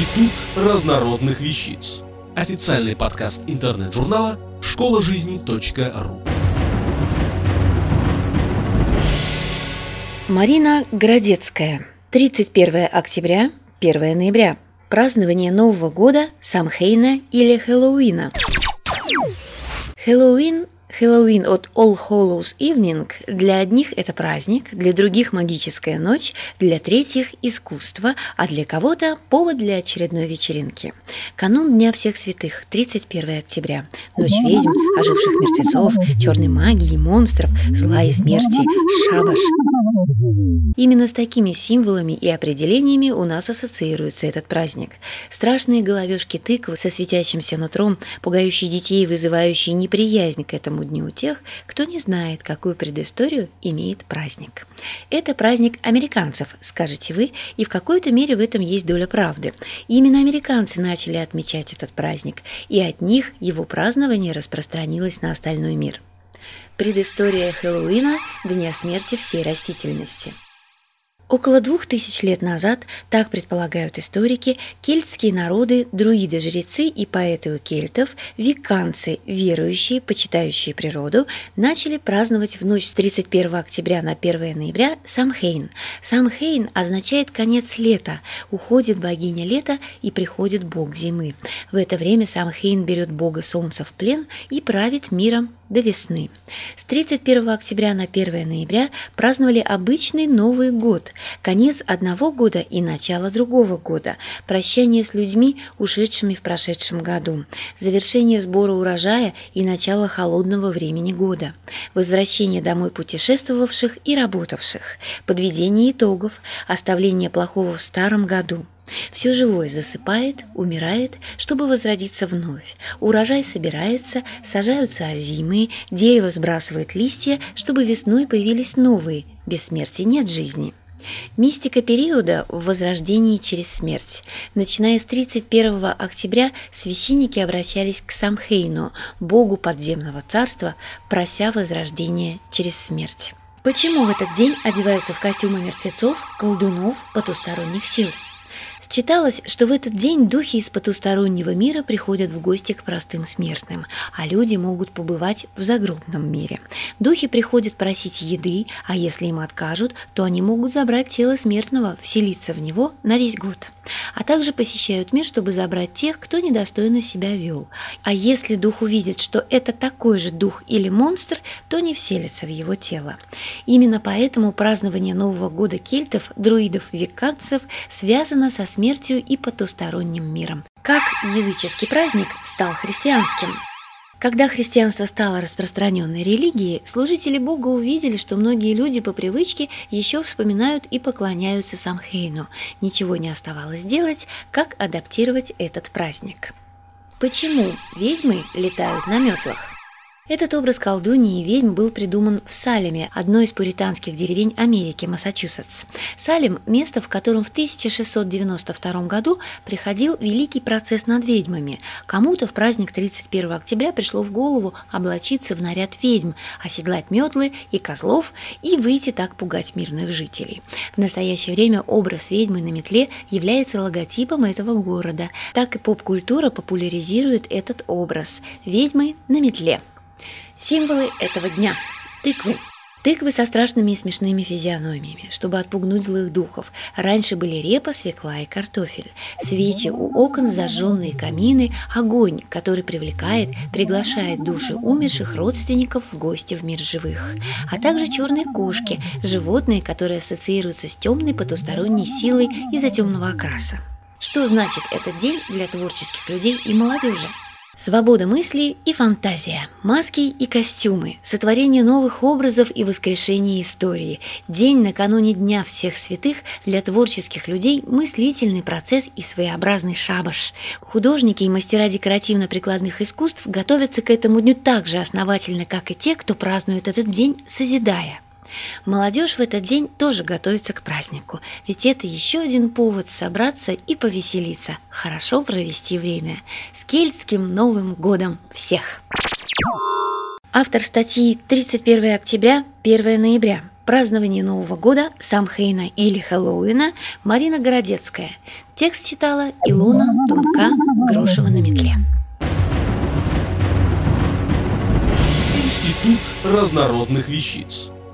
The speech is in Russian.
Институт разнородных вещиц. Официальный подкаст интернет-журнала школа жизни.ру. Марина Городецкая. 31 октября, 1 ноября. Празднование Нового года, Самхейна или Хэллоуина. Хэллоуин Хэллоуин от All Hallows Evening для одних это праздник, для других магическая ночь, для третьих искусство, а для кого-то повод для очередной вечеринки. Канун Дня всех святых, 31 октября. Ночь ведьм, оживших мертвецов, черной магии, монстров, зла и смерти, шабаш. Именно с такими символами и определениями у нас ассоциируется этот праздник. Страшные головешки тыквы со светящимся нутром, пугающие детей и вызывающие неприязнь к этому дню тех, кто не знает, какую предысторию имеет праздник. Это праздник американцев, скажете вы, и в какой-то мере в этом есть доля правды. Именно американцы начали отмечать этот праздник, и от них его празднование распространилось на остальной мир. Предыстория Хэллоуина – Дня смерти всей растительности. Около двух тысяч лет назад, так предполагают историки, кельтские народы, друиды-жрецы и поэты у кельтов, виканцы, верующие, почитающие природу, начали праздновать в ночь с 31 октября на 1 ноября Самхейн. Самхейн означает конец лета, уходит богиня лета и приходит бог зимы. В это время Самхейн берет бога солнца в плен и правит миром до весны. С 31 октября на 1 ноября праздновали обычный Новый год, конец одного года и начало другого года, прощание с людьми, ушедшими в прошедшем году, завершение сбора урожая и начало холодного времени года, возвращение домой путешествовавших и работавших, подведение итогов, оставление плохого в старом году. Все живое засыпает, умирает, чтобы возродиться вновь. Урожай собирается, сажаются озимые, дерево сбрасывает листья, чтобы весной появились новые. Без смерти нет жизни. Мистика периода в возрождении через смерть. Начиная с 31 октября священники обращались к Самхейну, богу подземного царства, прося возрождения через смерть. Почему в этот день одеваются в костюмы мертвецов, колдунов, потусторонних сил? Считалось, что в этот день духи из потустороннего мира приходят в гости к простым смертным, а люди могут побывать в загробном мире. Духи приходят просить еды, а если им откажут, то они могут забрать тело смертного, вселиться в него на весь год. А также посещают мир, чтобы забрать тех, кто недостойно себя вел. А если дух увидит, что это такой же дух или монстр, то не вселится в его тело. Именно поэтому празднование Нового года кельтов, друидов-виканцев связано со смертью и потусторонним миром. Как языческий праздник стал христианским? Когда христианство стало распространенной религией, служители Бога увидели, что многие люди по привычке еще вспоминают и поклоняются Самхейну. Ничего не оставалось делать, как адаптировать этот праздник. Почему ведьмы летают на метлах? Этот образ колдуньи и ведьм был придуман в Салеме, одной из пуританских деревень Америки, Массачусетс. Салем – место, в котором в 1692 году приходил великий процесс над ведьмами. Кому-то в праздник 31 октября пришло в голову облачиться в наряд ведьм, оседлать метлы и козлов и выйти так пугать мирных жителей. В настоящее время образ ведьмы на метле является логотипом этого города. Так и поп-культура популяризирует этот образ – ведьмы на метле. Символы этого дня – тыквы. Тыквы со страшными и смешными физиономиями, чтобы отпугнуть злых духов. Раньше были репа, свекла и картофель. Свечи у окон, зажженные камины, огонь, который привлекает, приглашает души умерших родственников в гости в мир живых. А также черные кошки, животные, которые ассоциируются с темной потусторонней силой из-за темного окраса. Что значит этот день для творческих людей и молодежи? Свобода мысли и фантазия, маски и костюмы, сотворение новых образов и воскрешение истории. День накануне Дня всех святых для творческих людей – мыслительный процесс и своеобразный шабаш. Художники и мастера декоративно-прикладных искусств готовятся к этому дню так же основательно, как и те, кто празднует этот день, созидая. Молодежь в этот день тоже готовится к празднику, ведь это еще один повод собраться и повеселиться, хорошо провести время. С кельтским Новым годом всех! Автор статьи «31 октября, 1 ноября» Празднование Нового года, Самхейна или Хэллоуина Марина Городецкая. Текст читала Илона Тунка Грошева на метле. Институт разнородных вещиц.